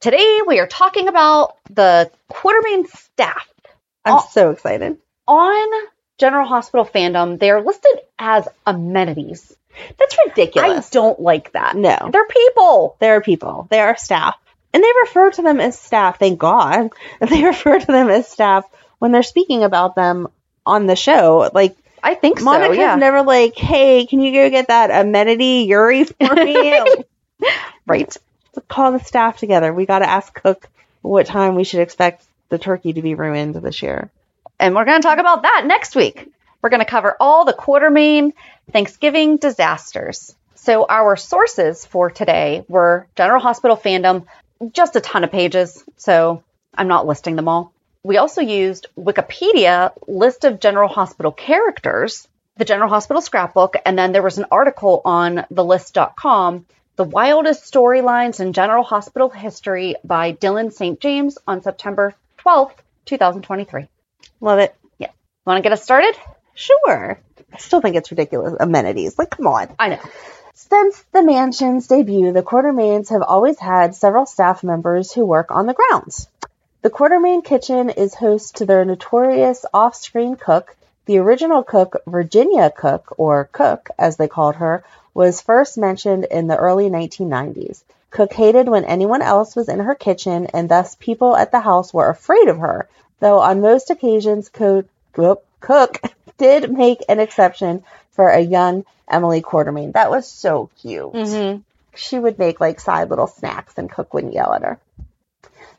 Today we are talking about the Quartermaine staff. I'm Oh. so excited. On General Hospital fandom, they are listed as amenities. That's ridiculous. I don't like that. No. They're people. They're people. They are staff. And they refer to them as staff, thank God. They refer to them as staff when they're speaking about them on the show. Like, I think Monica's so. Yeah. never like, hey, can you go get that amenity Yuri for me? right. Let's call the staff together. We got to ask Cook what time we should expect the turkey to be ruined this year. And we're going to talk about that next week. We're going to cover all the Quartermaine Thanksgiving disasters. So, our sources for today were General Hospital Fandom, just a ton of pages, so I'm not listing them all. We also used Wikipedia list of General Hospital characters, the General Hospital scrapbook, and then there was an article on thelist.com, The Wildest Storylines in General Hospital History by Dylan St. James on September 12th, 2023. Love it. Yeah. Want to get us started? Sure. I still think it's ridiculous. Amenities. Like, come on. I know. Since the mansion's debut, the Quartermaines have always had several staff members who work on the grounds. The Quartermaine kitchen is host to their notorious off screen cook. The original cook, Virginia Cook, or Cook as they called her, was first mentioned in the early 1990s. Cook hated when anyone else was in her kitchen, and thus people at the house were afraid of her, though on most occasions, Co- Whoop, Cook did make an exception for a young Emily Quartermaine. That was so cute. Mm-hmm. She would make like side little snacks and Cook wouldn't yell at her.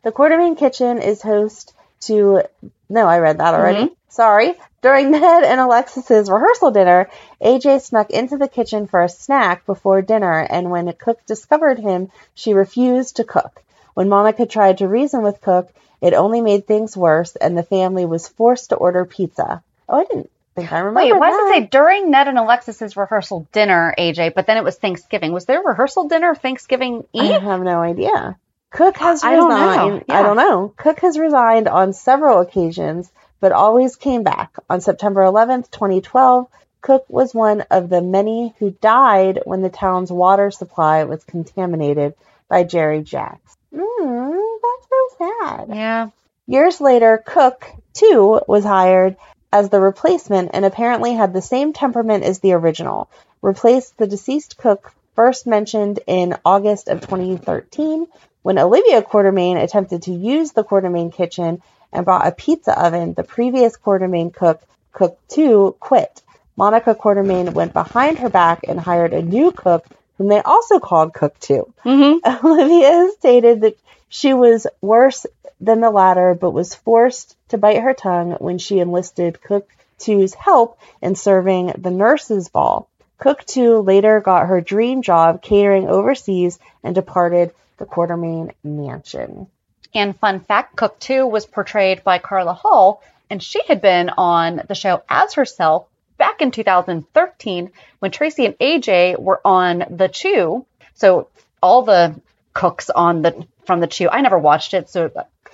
The Quartermaine kitchen is host to, no, I read that already. Mm-hmm. Sorry. During Ned and Alexis's rehearsal dinner, AJ snuck into the kitchen for a snack before dinner, and when Cook discovered him, she refused to cook. When Monica tried to reason with Cook, it only made things worse, and the family was forced to order pizza. Oh, I didn't think I remember. Wait, why does that. it say during Ned and Alexis's rehearsal dinner, AJ, but then it was Thanksgiving? Was there a rehearsal dinner Thanksgiving Eve? I have no idea. Cook has I don't know. resigned. I don't know. Cook has resigned on several occasions, but always came back. On September 11th, 2012, Cook was one of the many who died when the town's water supply was contaminated by Jerry Jacks. Mm, that's so sad. Yeah. Years later, Cook, too, was hired as the replacement and apparently had the same temperament as the original. Replaced the deceased cook first mentioned in August of 2013 when Olivia Quartermaine attempted to use the Quartermaine kitchen and bought a pizza oven. The previous Quartermaine cook, Cook 2, quit. Monica Quartermaine went behind her back and hired a new cook whom they also called Cook 2. Mm-hmm. Olivia stated that she was worse than the latter, but was forced to bite her tongue when she enlisted Cook 2's help in serving the nurses' ball. Cook 2 later got her dream job catering overseas and departed the Quartermaine mansion. And fun fact, Cook 2 was portrayed by Carla Hall, and she had been on the show as herself back in 2013 when Tracy and AJ were on The Chew. So all the cooks on the from The Chew, I never watched it, so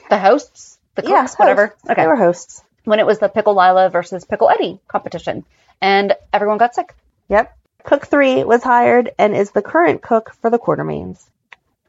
the hosts, the cooks, Yeah, whatever. hosts. They were hosts. When it was the Pickle Lila versus Pickle Eddie competition, and everyone got sick. Yep. Cook 3 was hired and is the current cook for the Quartermaines.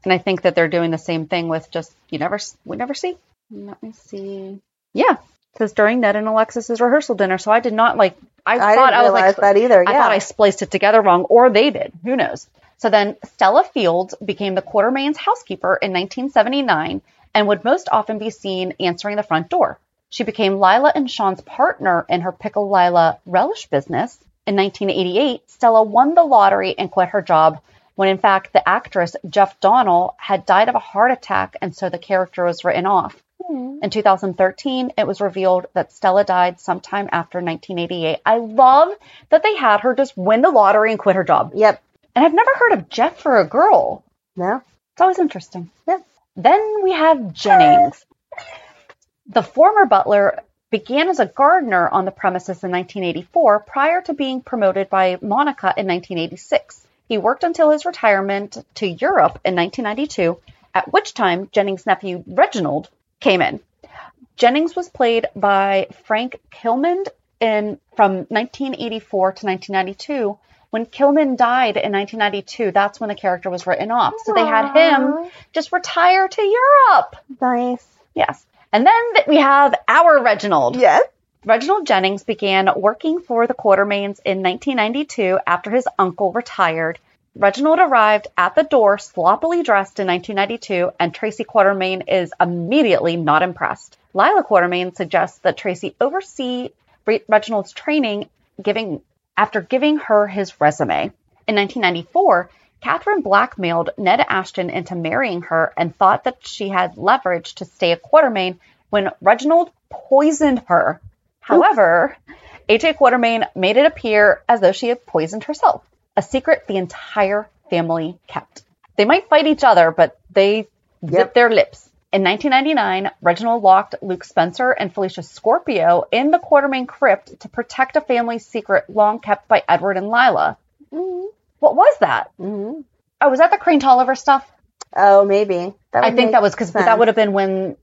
And I think that they're doing the same thing with just you never we never see. Let me see. Yeah, it says during Ned and Alexis's rehearsal dinner. So I did not like. I, I thought didn't I was like that either. I thought I spliced it together wrong, or they did. Who knows? So then Stella Fields became the Quartermaine's housekeeper in 1979 and would most often be seen answering the front door. She became Lila and Sean's partner in her Pickle Lila relish business. In 1988, Stella won the lottery and quit her job when in fact the actress Jeff Donnell had died of a heart attack and so the character was written off. Hmm. In 2013, it was revealed that Stella died sometime after 1988. I love that they had her just win the lottery and quit her job. Yep. And I've never heard of Jeff for a girl. No. It's always interesting. Yep. Then we have Jennings. The former butler began as a gardener on the premises in 1984 prior to being promoted by Monica in 1986. He worked until his retirement to Europe in 1992, at which time Jennings' nephew Reginald came in. Jennings was played by Frank Killmond in from 1984 to 1992. When Killmond died in 1992, that's when the character was written off. So they had him just retire to Europe. Nice. Yes. And then we have our Reginald. Yes. Reginald Jennings began working for the Quartermaines in 1992 after his uncle retired. Reginald arrived at the door sloppily dressed in 1992, and Tracy Quartermaine is immediately not impressed. Lila Quartermaine suggests that Tracy oversee Re- Reginald's training, giving after giving her his resume. In 1994, Catherine blackmailed Ned Ashton into marrying her and thought that she had leverage to stay a Quartermaine when Reginald poisoned her. However, AJ Quartermaine made it appear as though she had poisoned herself, a secret the entire family kept. They might fight each other, but they zip their lips. In 1999, Reginald locked Luke Spencer and Felicia Scorpio in the Quartermaine crypt to protect a family secret long kept by Edward and Lila. What was that? hmm Oh, was that the Crane Tolliver stuff? Oh, maybe. I think that was because that would have been when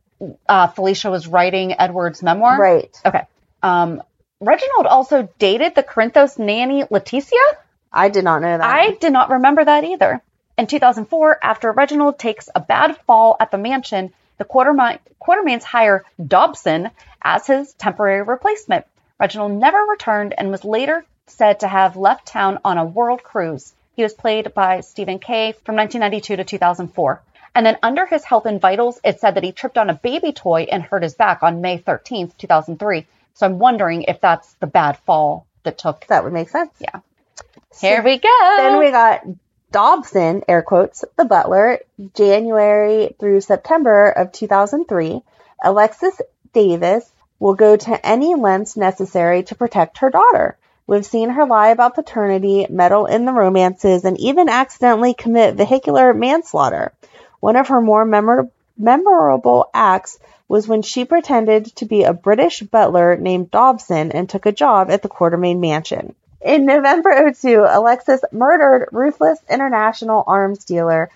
uh, Felicia was writing Edward's memoir. Right. Okay. Um, Reginald also dated the Corinthos nanny Leticia. I did not know that. I did not remember that either. In 2004, after Reginald takes a bad fall at the mansion, the Quartermaine, Quartermaines hire Dobson as his temporary replacement. Reginald never returned and was later said to have left town on a world cruise. He was played by Stephen Kay from 1992 to 2004. And then under his health and vitals, it said that he tripped on a baby toy and hurt his back on May 13th, 2003. So I'm wondering if that's the bad fall that took. that would make sense. Yeah. Here we go. Then we got Dobson, air quotes, the butler, January through September of 2003. Alexis Davis will go to any lengths necessary to protect her daughter. We've seen her lie about paternity, meddle in the romances, and even accidentally commit vehicular manslaughter. One of her more memor- memorable acts was when she pretended to be a British butler named Dobson and took a job at the Quartermaine Mansion. In November 02, Alexis murdered ruthless international arms dealer.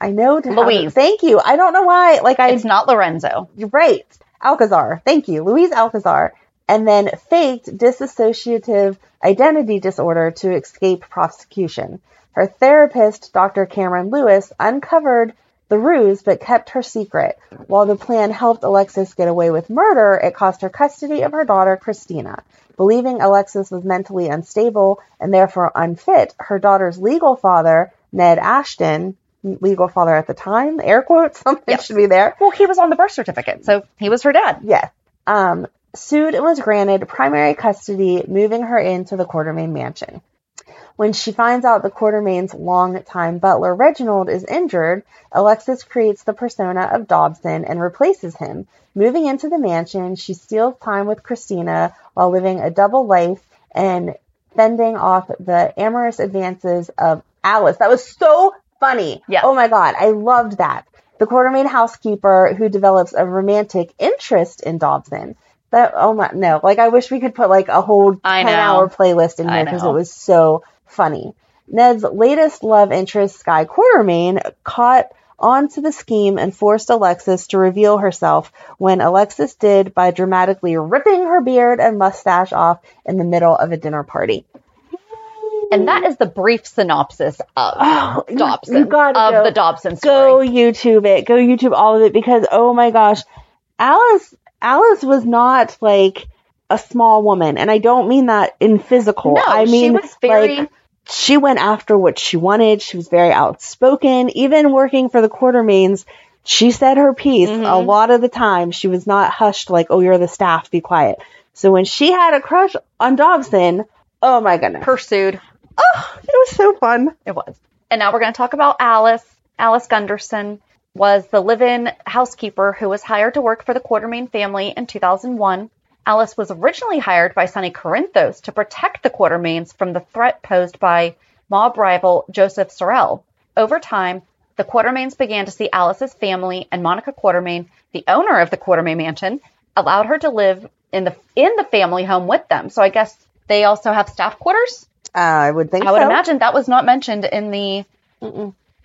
I know Luis. thank you. I don't know why. Like I it's not Lorenzo. you're right. Alcazar. Thank you. Luis Alcazar. And then faked dissociative identity disorder to escape prosecution. Her therapist, Dr. Cameron Lewis, uncovered the ruse but kept her secret. While the plan helped Alexis get away with murder, it cost her custody of her daughter, Christina. Believing Alexis was mentally unstable and therefore unfit, her daughter's legal father, Ned Ashton, legal father at the time, air quotes, something Yes. should be there, Well, he was on the birth certificate, so he was her dad. Yes. Um, sued and was granted primary custody, moving her into the Quartermaine mansion. When she finds out the Quartermaine's long-time butler Reginald is injured, Alexis creates the persona of Dobson and replaces him. Moving into the mansion, she steals time with Christina while living a double life and fending off the amorous advances of Alice. That was so funny. Yes. Oh my god, I loved that. The Quartermaine housekeeper who develops a romantic interest in Dobson. That oh my no, like I wish we could put like a whole I ten know. hour playlist in here because it was so funny. Ned's latest love interest, Skye Quartermaine, caught onto the scheme and forced Alexis to reveal herself when Alexis did by dramatically ripping her beard and mustache off in the middle of a dinner party. And that is the brief synopsis of Oh, Dobson. of go- the Dobson Go. YouTube it. Go YouTube all of it because oh my gosh, Alice Alice was not like a small woman, and I don't mean that in physical. No, I she mean was very- like she went after what she wanted. She was very outspoken. Even working for the Quartermaines, she said her piece Mm-hmm. a lot of the time. She was not hushed like, "Oh, you're the staff, be quiet." So when she had a crush on Dobson, oh my goodness, Pursued. oh, it was so fun. It was. And now we're going to talk about Alice. Alice Gunderson was the live in housekeeper who was hired to work for the Quartermaine family in 2001. Alice was originally hired by Sonny Corinthos to protect the Quartermaines from the threat posed by mob rival Joseph Sorel. Over time, the Quartermaines began to see Alice's family and Monica Quartermaine, the owner of the Quartermaine mansion, allowed her to live in the in the family home with them. So I guess they also have staff quarters. Uh, I would think I would so. imagine that was not mentioned in the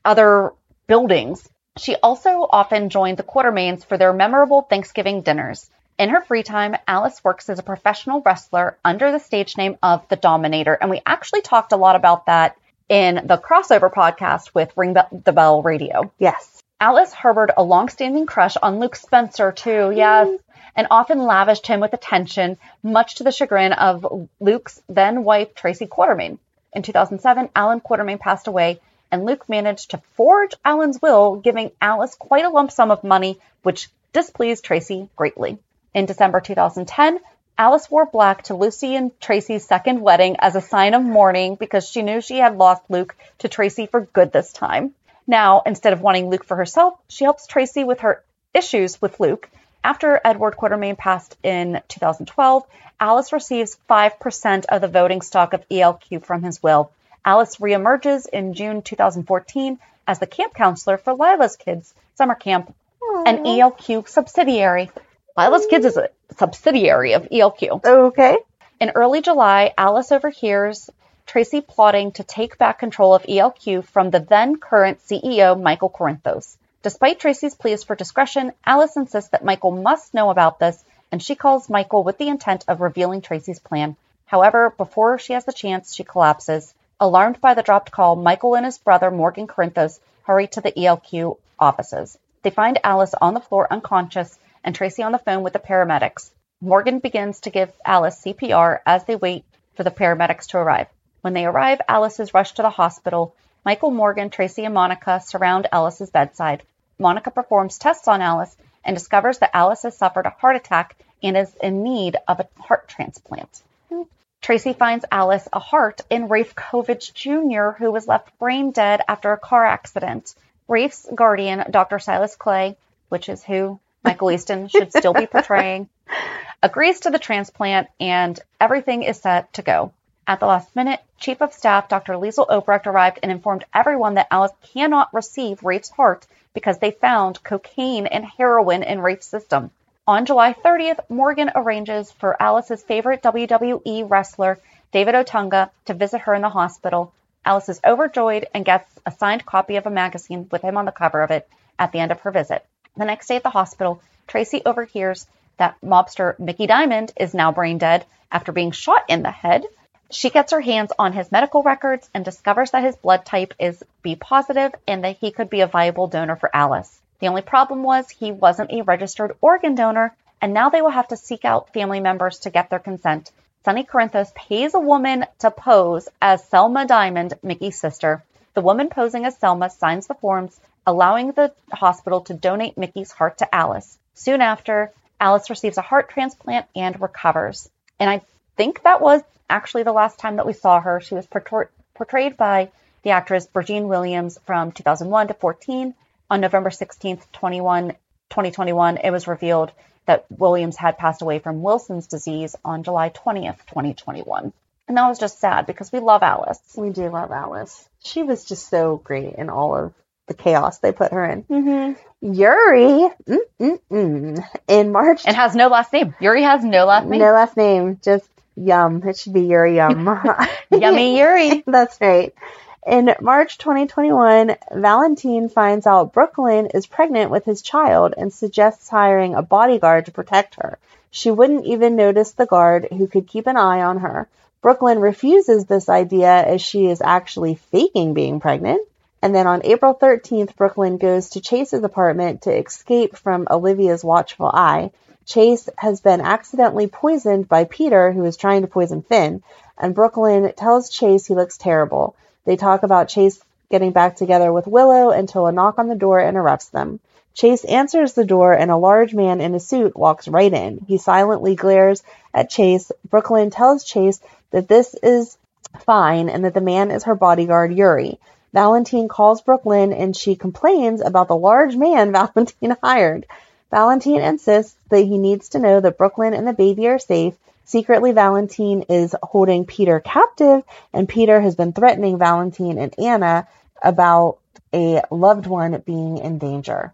other buildings. She also often joined the Quartermaines for their memorable Thanksgiving dinners. In her free time, Alice works as a professional wrestler under the stage name of The Dominator. And we actually talked a lot about that in the crossover podcast with Ring the Bell Radio. Yes. Alice harbored a long-standing crush on Luke Spencer too, yes, and often lavished him with attention, much to the chagrin of Luke's then wife Tracy Quartermaine. In 2007, Alan Quartermaine passed away, and Luke managed to forge Alan's will, giving Alice quite a lump sum of money, which displeased Tracy greatly. In December 2010, Alice wore black to Lucy and Tracy's second wedding as a sign of mourning because she knew she had lost Luke to Tracy for good this time. Now, instead of wanting Luke for herself, she helps Tracy with her issues with Luke. After Edward Quartermaine passed in 2012, Alice receives 5% of the voting stock of ELQ from his will. Alice reemerges in June 2014 as the camp counselor for Lila's Kids Summer Camp, an ELQ subsidiary. Lila's Kids is a subsidiary of ELQ. Okay. In early July, Alice overhears Tracy plotting to take back control of ELQ from the then current CEO, Michael Corinthos. Despite Tracy's pleas for discretion, Alice insists that Michael must know about this, and she calls Michael with the intent of revealing Tracy's plan. However, before she has the chance, she collapses. Alarmed by the dropped call, Michael and his brother, Morgan Corinthos, hurry to the ELQ offices. They find Alice on the floor unconscious and Tracy on the phone with the paramedics. Morgan begins to give Alice CPR as they wait for the paramedics to arrive. When they arrive, Alice is rushed to the hospital. Michael, Morgan, Tracy, and Monica surround Alice's bedside. Monica performs tests on Alice and discovers that Alice has suffered a heart attack and is in need of a heart transplant. Tracy finds Alice a heart in Rafe Kovich Jr., who was left brain dead after a car accident. Rafe's guardian, Dr. Silas Clay, which is who Michael Easton should still be portraying, agrees to the transplant and everything is set to go. At the last minute, Chief of Staff Dr. Liesel Obrecht arrived and informed everyone that Alice cannot receive Rafe's heart because they found cocaine and heroin in Rafe's system. On July 30th, Morgan arranges for Alice's favorite WWE wrestler, David Otunga, to visit her in the hospital. Alice is overjoyed and gets a signed copy of a magazine with him on the cover of it at the end of her visit. The next day at the hospital, Tracy overhears that mobster Mickey Diamond is now brain dead after being shot in the head. She gets her hands on his medical records and discovers that his blood type is B positive and that he could be a viable donor for Alice. The only problem was he wasn't a registered organ donor, and now they will have to seek out family members to get their consent. Sonny Corinthos pays a woman to pose as Selma Diamond, Mickey's sister. The woman posing as Selma signs the forms, allowing the hospital to donate Mickey's heart to Alice. Soon after, Alice receives a heart transplant and recovers. And I think that was actually the last time that we saw her. She was portrayed by the actress Bergen Williams from 2001 to 14. On November 16th, 21, 2021, it was revealed that Williams had passed away from Wilson's disease on July 20th, 2021. And that was just sad because we love Alice. We do love Alice. She was just so great in all of the chaos they put her in. Mm-hmm. Yuri, mm-mm-mm. in March, And has no last name. Yuri has no last name. no last name, just Yum. It should be Yuri Yum. Yummy Yuri. That's right. In March 2021, Valentine finds out Brook Lynn is pregnant with his child and suggests hiring a bodyguard to protect her. She wouldn't even notice the guard who could keep an eye on her. Brook Lynn refuses this idea as she is actually faking being pregnant. And then on April 13th, Brook Lynn goes to Chase's apartment to escape from Olivia's watchful eye. Chase has been accidentally poisoned by Peter, who is trying to poison Finn, and Brook Lynn tells Chase he looks terrible. They talk about Chase getting back together with Willow until a knock on the door interrupts them. Chase answers the door and a large man in a suit walks right in. He silently glares at Chase. Brook Lynn tells Chase that this is fine and that the man is her bodyguard, Yuri. Valentine calls Brook Lynn and she complains about the large man Valentine hired. Valentine insists that he needs to know that Brook Lynn and the baby are safe. Secretly, Valentine is holding Peter captive, and Peter has been threatening Valentine and Anna about a loved one being in danger.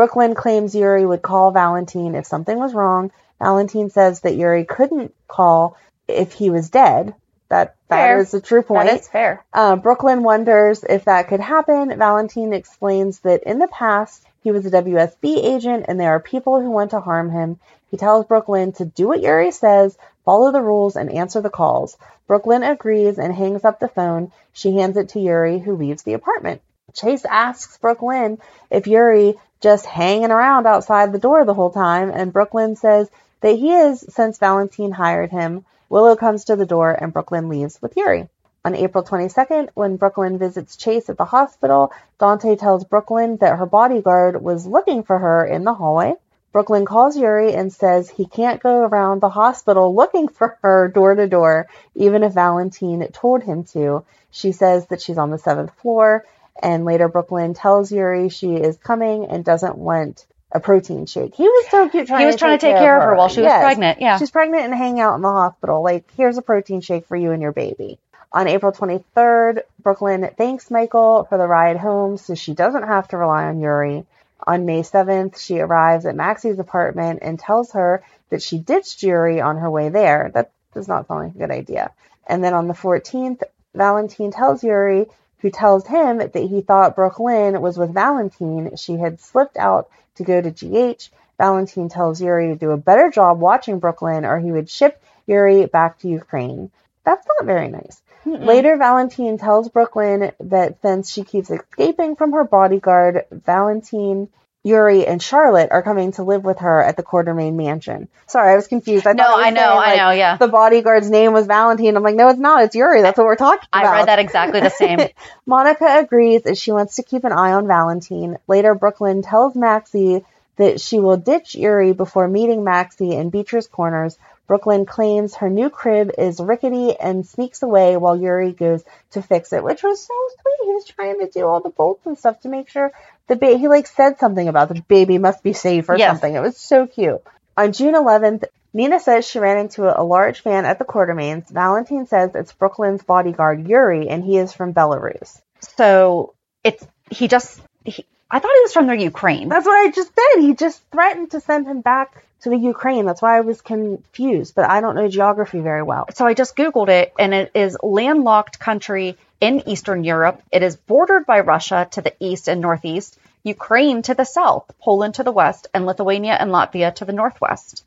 Brook Lynn claims Yuri would call Valentine if something was wrong. Valentine says that Yuri couldn't call if he was dead. That that Fair. is a true point. That is fair. Uh, Brook Lynn wonders if that could happen. Valentine explains that in the past he was a WSB agent and there are people who want to harm him. He tells Brook Lynn to do what Yuri says, follow the rules, and answer the calls. Brook Lynn agrees and hangs up the phone. She hands it to Yuri, who leaves the apartment. Chase asks Brook Lynn if Yuri just hanging around outside the door the whole time, and Brook Lynn says that he is since Valentine hired him. Willow comes to the door and Brook Lynn leaves with Yuri. On April 22nd, when Brook Lynn visits Chase at the hospital, Dante tells Brook Lynn that her bodyguard was looking for her in the hallway. Brook Lynn calls Yuri and says he can't go around the hospital looking for her door to door, even if Valentine told him to. She says that she's on the seventh floor, and later Brook Lynn tells Yuri she is coming and doesn't want a protein shake. He was so cute trying He was trying to take care of her while she was pregnant, yeah. She's pregnant and hanging out in the hospital. Like, here's a protein shake for you and your baby. On April 23rd, Brook Lynn thanks Michael for the ride home so she doesn't have to rely on Yuri. On May 7th, she arrives at Maxie's apartment and tells her that she ditched Yuri on her way there. That does not sound like a good idea. And then on the 14th, Valentine tells Yuri, who tells him that he thought Brook Lynn was with Valentine. She had slipped out to go to GH. Valentine tells Yuri to do a better job watching Brook Lynn or he would ship Yuri back to Ukraine. That's not very nice. Later, Valentine tells Brook Lynn that since she keeps escaping from her bodyguard, Valentine, Yuri, and Charlotte are coming to live with her at the Quartermaine mansion. Sorry, I was confused. I No, thought was I know, saying, I like, know, yeah. The bodyguard's name was Valentine. I'm like, no, it's not. It's Yuri. That's what we're talking I about. I read that exactly the same. Monica agrees as she wants to keep an eye on Valentine. Later, Brook Lynn tells Maxie that she will ditch Yuri before meeting Maxie in Beecher's Corners. Brook Lynn claims her new crib is rickety and sneaks away while Yuri goes to fix it, which was so sweet. He was trying to do all the bolts and stuff to make sure the baby, he like said something about the baby must be safe or Yes. something. It was so cute. On June 11th, Nina says she ran into a large fan at the Quartermaines. Valentine says it's Brook Lynn's bodyguard Yuri, and he is from Belarus. So it's he just he, I thought he was from the Ukraine. That's what I just said. He just threatened to send him back to the Ukraine. That's why I was confused, but I don't know geography very well. So I just googled it, and it is landlocked country in Eastern Europe. It is bordered by Russia to the east and northeast, Ukraine to the south, Poland to the west, and Lithuania and Latvia to the northwest.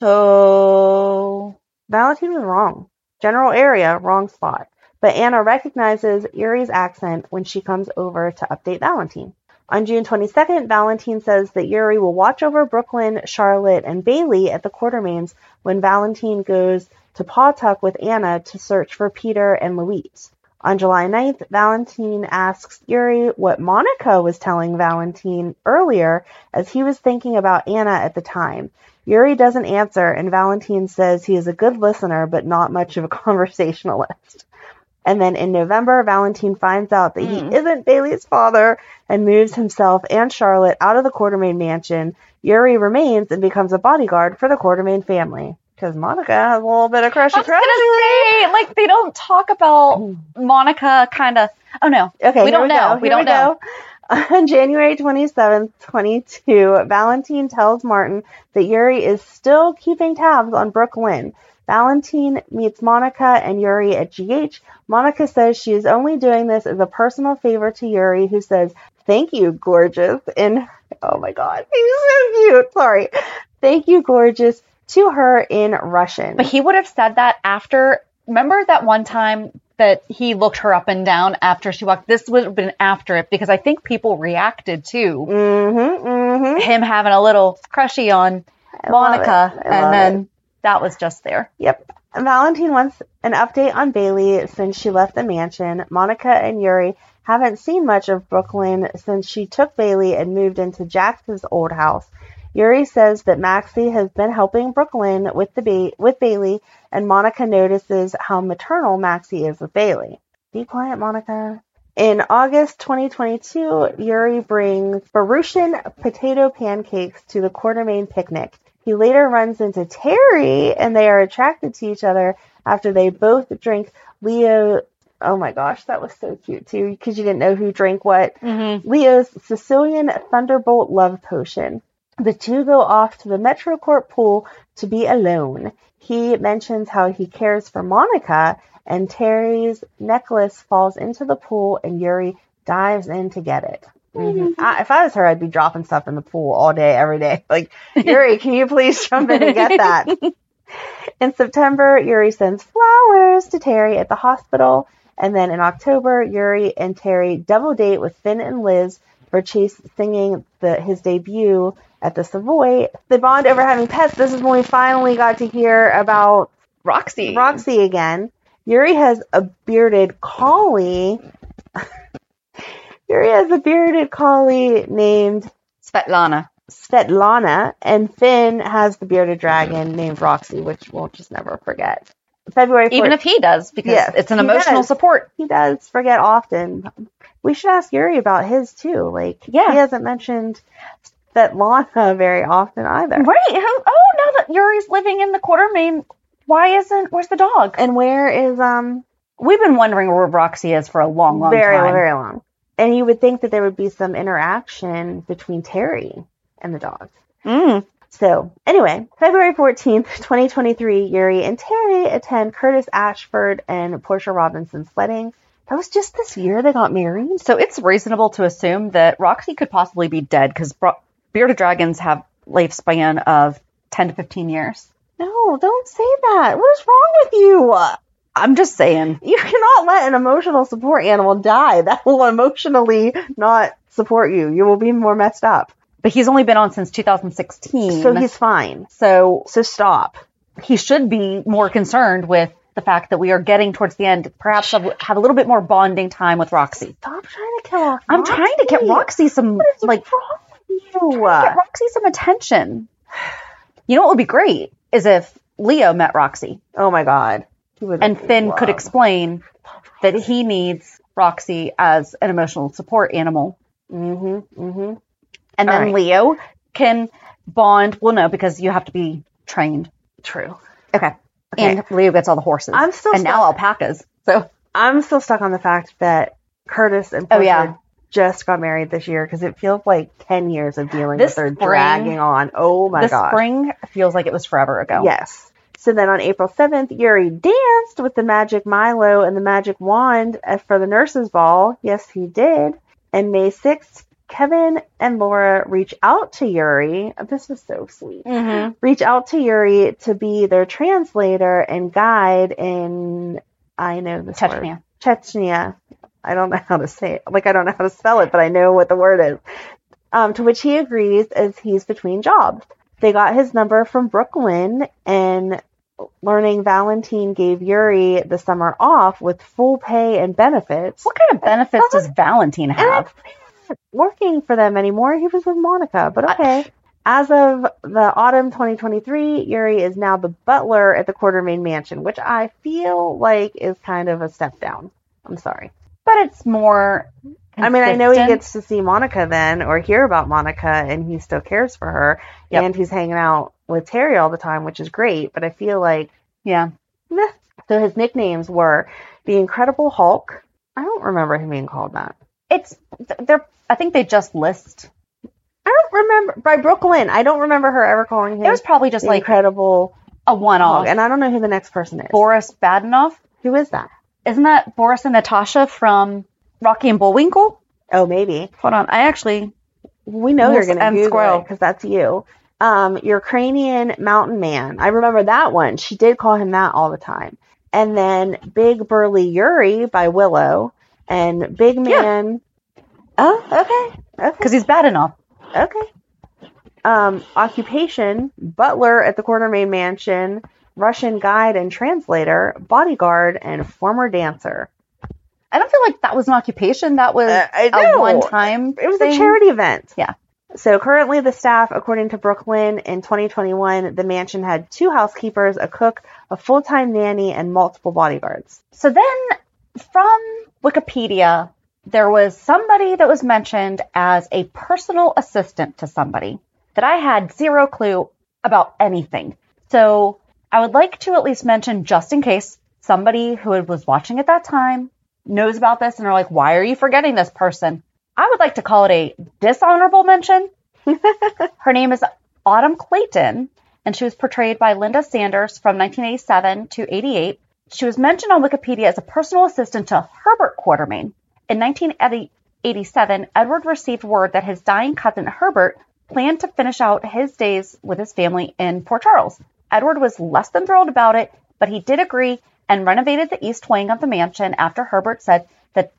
So Valentine was wrong. General area, wrong spot. But Anna recognizes Yuri's accent when she comes over to update Valentine. On June 22nd, Valentine says that Yuri will watch over Brook Lynn, Charlotte, and Bailey at the Quartermaines when Valentine goes to Pawtuck with Anna to search for Peter and Louise. On July 9th, Valentine asks Yuri what Monica was telling Valentine earlier as he was thinking about Anna at the time. Yuri doesn't answer, and Valentine says he is a good listener but not much of a conversationalist. And then in November, Valentine finds out that he isn't Bailey's father and moves himself and Charlotte out of the Quartermaine mansion. Yuri remains and becomes a bodyguard for the Quartermaine family. Because Monica has a little bit of crushy crush. Gonna like they don't talk about mm. Monica kind of. Oh no, Okay, we don't we know. go. We Here don't know. On January 27th, 22, Valentine tells Martin that Yuri is still keeping tabs on Brook Lynn. Valentine meets Monica and Yuri at GH. Monica says she is only doing this as a personal favor to Yuri, who says, Thank you, gorgeous. In, oh my God, he's so cute. Sorry. Thank you, gorgeous, to her in Russian. But he would have said that after. Remember that one time that he looked her up and down after she walked. This would have been after it because I think people reacted to mm-hmm, mm-hmm. him having a little crushy on I Monica, it. I love and then it. that was just there. Yep. Valentine wants an update on Bailey since she left the mansion. Monica and Yuri haven't seen much of Brook Lynn since she took Bailey and moved into Jax's old house. Yuri says that Maxie has been helping Brook Lynn with the ba- with Bailey, and Monica notices how maternal Maxie is with Bailey. Be quiet, Monica. In August 2022, Yuri brings Belarusian potato pancakes to the Quartermaine picnic. He later runs into Terry, and they are attracted to each other after they both drink Leo. Oh my gosh, that was so cute too, because you didn't know who drank what. Mm-hmm. Leo's Sicilian Thunderbolt Love Potion. The two go off to the Metrocourt pool to be alone. He mentions how he cares for Monica, and Terry's necklace falls into the pool, and Yuri dives in to get it. Mhm. I, if I was her, I'd be dropping stuff in the pool all day, every day. Like, Yuri, can you please jump in and get that? in September, Yuri sends flowers to Terry at the hospital. And then in October, Yuri and Terry double date with Finn and Liz for Chase singing the, his debut at the Savoy. They bond over having pets. This is when we finally got to hear about Roxy. Roxy again. Yuri has a bearded collie. Yuri has a bearded collie named Svetlana. Svetlana, and Finn has the bearded dragon named Roxy, which we'll just never forget. February 4th. Even if he does, because Yes, it's an emotional does. support. he does forget often. We should ask Yuri about his too. Like, Yeah. he hasn't mentioned Svetlana very often either. Right. Who- Oh, now that Yuri's living in the Quartermaine, why isn't, where's the dog? And where is um We've been wondering where Roxy is for a long, long very time. very long? And you would think that there would be some interaction between Terry and the dog. Mm. So, anyway, February 14th, 2023, Yuri and Terry attend Curtis Ashford and Portia Robinson's wedding. That was just this year they got married. So it's reasonable to assume that Roxy could possibly be dead because bro- bearded dragons have lifespan of 10 to 15 years. No, don't say that. What is wrong with you? I'm just saying. You cannot let an emotional support animal die. That will emotionally not support you. You will be more messed up. But he's only been on since 2016. So he's fine. so So stop. he should be more concerned with the fact that we are getting towards the end, perhaps have, have a little bit more bonding time with Roxy. Stop trying to kill off. I'm trying to get Roxy some What is like you? get Roxy some attention. You know what would be great is if Leo met Roxy Oh my god. And Finn could explain that he needs Roxy as an emotional support animal. Mhm. Mhm. And All then right. Leo can Bond, well, no, because you have to be trained. True. Okay. Okay. And Leo gets all the horses. I'm still and now stuck- alpacas. So I'm still stuck on the fact that Curtis and Oh, yeah. Just got married this year because it feels like 10 years of dealing This with her spring- dragging on. Oh my the god. spring feels like it was forever ago. Yes. So then on April 7th, Yuri danced with the magic Milo and the magic wand for the nurses' ball. Yes, he did. And May 6th, Kevin and Laura reach out to Yuri. This was so sweet. Mm-hmm. Reach out to Yuri to be their translator and guide in, I know this word. Chechnya. I don't know how to say it. Like, I don't know how to spell it, but I know what the word is. Um, to which he agrees as he's between jobs. They got his number from Brook Lynn, and learning Valentine gave Yuri the summer off with full pay and benefits. What kind of benefits does Valentine have? working for them anymore. He was with Monica, but okay. As of the autumn 2023, Yuri is now the butler at the Quartermaine Mansion, which I feel like is kind of a step down. I'm sorry. But it's more. I mean, I know he gets to see Monica then or hear about Monica and he still cares for her Yep. and he's hanging out with Terry all the time, which is great, but I feel like Yeah. meh. So his nicknames were the Incredible Hulk. I don't remember him being called that. It's. They're. I think they just list. I don't remember by Brook Lynn. I don't remember her ever calling him It was probably just like Incredible a one off. and I don't know who the next person is. Boris Badenov. Who is that? Isn't that Boris and Natasha from Rocky and Bullwinkle? Oh, maybe. Hold on. I actually. We know you're going to Google Squirrel. because that's you. Um, Ukrainian Mountain Man. I remember that one. She did call him that all the time. And then Big Burly Yuri by Willow and Big Man. Yeah. Oh, okay. Okay. Because he's bad enough. Okay. Um, occupation, butler at the Quartermaine Mansion, Russian guide and translator, bodyguard, and former dancer. I don't feel like that was an occupation. That was Uh, a one time. It was a charity event. Yeah. So currently, the staff, according to Brook Lynn, in 2021, the mansion had two housekeepers, a cook, a full-time nanny, and multiple bodyguards. So then from Wikipedia, there was somebody that was mentioned as a personal assistant to somebody that I had zero clue about anything. So I would like to at least mention, just in case somebody who was watching at that time knows about this and are like, why are you forgetting this person? I would like to call it a dishonorable mention. Her name is Autumn Clayton, and she was portrayed by Linda Sanders from 1987 to 88. She was mentioned on Wikipedia as a personal assistant to Herbert Quartermaine. In 1987, Edward received word that his dying cousin Herbert planned to finish out his days with his family in Port Charles. Edward was less than thrilled about it, but he did agree and renovated the east wing of the mansion after Herbert said that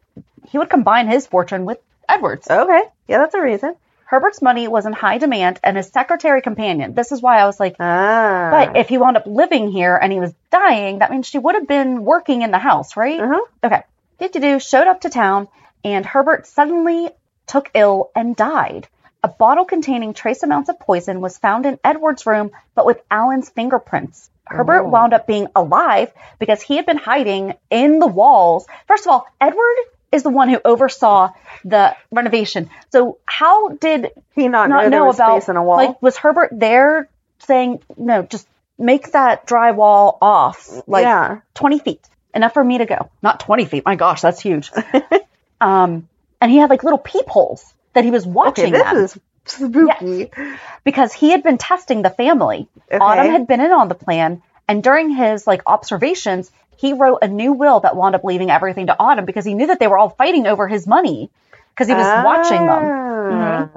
he would combine his fortune with Edward's. Okay. Yeah, that's a reason. Herbert's money was in high demand and his secretary companion. This is why I was like, Ah. but if he wound up living here and he was dying, that means she would have been working in the house, right? Uh-huh. Okay. Did you do showed up to town and Herbert suddenly took ill and died. A bottle containing trace amounts of poison was found in Edward's room, but with Alan's fingerprints. Herbert Oh. wound up being alive because he had been hiding in the walls. First of all, Edward is the one who oversaw the renovation. So how did he not, not know, know about space in a wall? like was Herbert there saying no, just make that drywall off like Yeah. 20 feet, enough for me to go. Not 20 feet. My gosh, that's huge. um, and he had like little peepholes that he was watching okay, this them is spooky. because he had been testing the family. Okay. Autumn had been in on the plan, and during his like observations, he wrote a new will that wound up leaving everything to Autumn because he knew that they were all fighting over his money because he was watching them. Ah.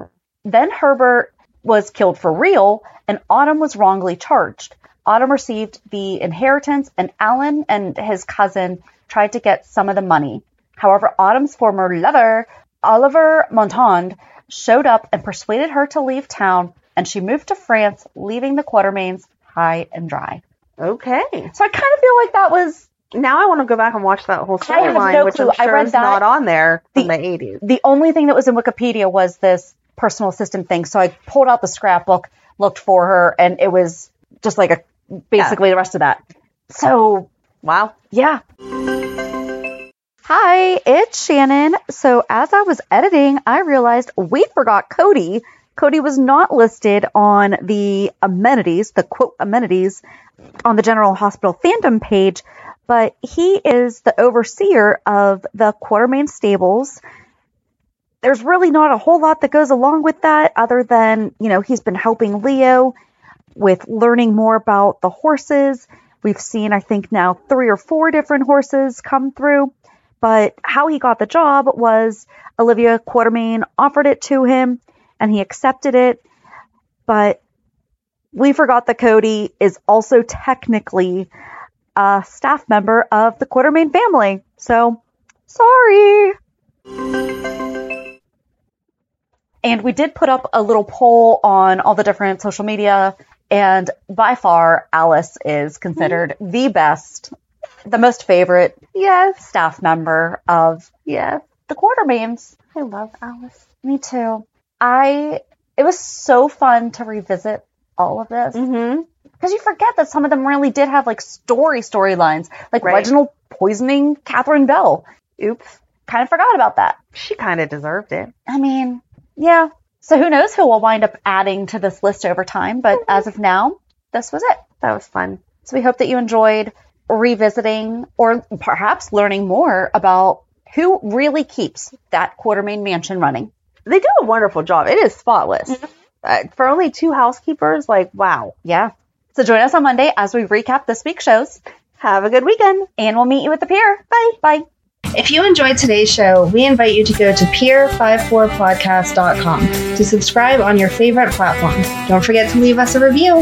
Then Herbert was killed for real, and Autumn was wrongly charged. Autumn received the inheritance, and Alan and his cousin tried to get some of the money. However, Autumn's former lover, Oliver Montand, showed up and persuaded her to leave town, and she moved to France, leaving the Quartermaines high and dry. Okay. So I kind of feel like that was Now I want to go back and watch that whole storyline, no which clue. I'm I sure read is that- not on there from The- the 80s. the only thing that was in Wikipedia was this personal assistant thing. So I pulled out the scrapbook, looked for her, and it was just like a basically the rest of that. So Wow. yeah. Hi, it's Shannon. So as I was editing, I realized we forgot Cody. Cody was not listed on the amenities, the quote amenities on the General Hospital fandom page, but he is the overseer of the Quartermaine stables. There's really not a whole lot that goes along with that other than, you know, he's been helping Leo with learning more about the horses. We've seen, I think, now three or four different horses come through. But how he got the job was Olivia Quartermaine offered it to him and he accepted it. But we forgot that Cody is also technically a staff member of the Quartermaine family. So, sorry. And we did put up a little poll on all the different social media, and by far, Alice is considered hmm. the best, the most favorite Yes. staff member of Yes. the Quartermaines. I love Alice. Me too. I, it was so fun to revisit all of this Mm-hmm. because you forget that some of them really did have like story storylines, like Right. Reginald poisoning Katherine Bell. Oops, kind of forgot about that. She kind of deserved it. I mean, yeah. So who knows who will wind up adding to this list over time, but as of now, this was it. That was fun. So we hope that you enjoyed revisiting or perhaps learning more about who really keeps that Quartermaine mansion running. They do a wonderful job. It is spotless. Uh, for only two housekeepers, like, wow. Yeah. So join us on Monday as we recap this week's shows, Have a good weekend. and we'll meet you at the pier. Bye. Bye. If you enjoyed today's show, we invite you to go to peer54podcast.com to subscribe on your favorite platform. Don't forget to leave us a review.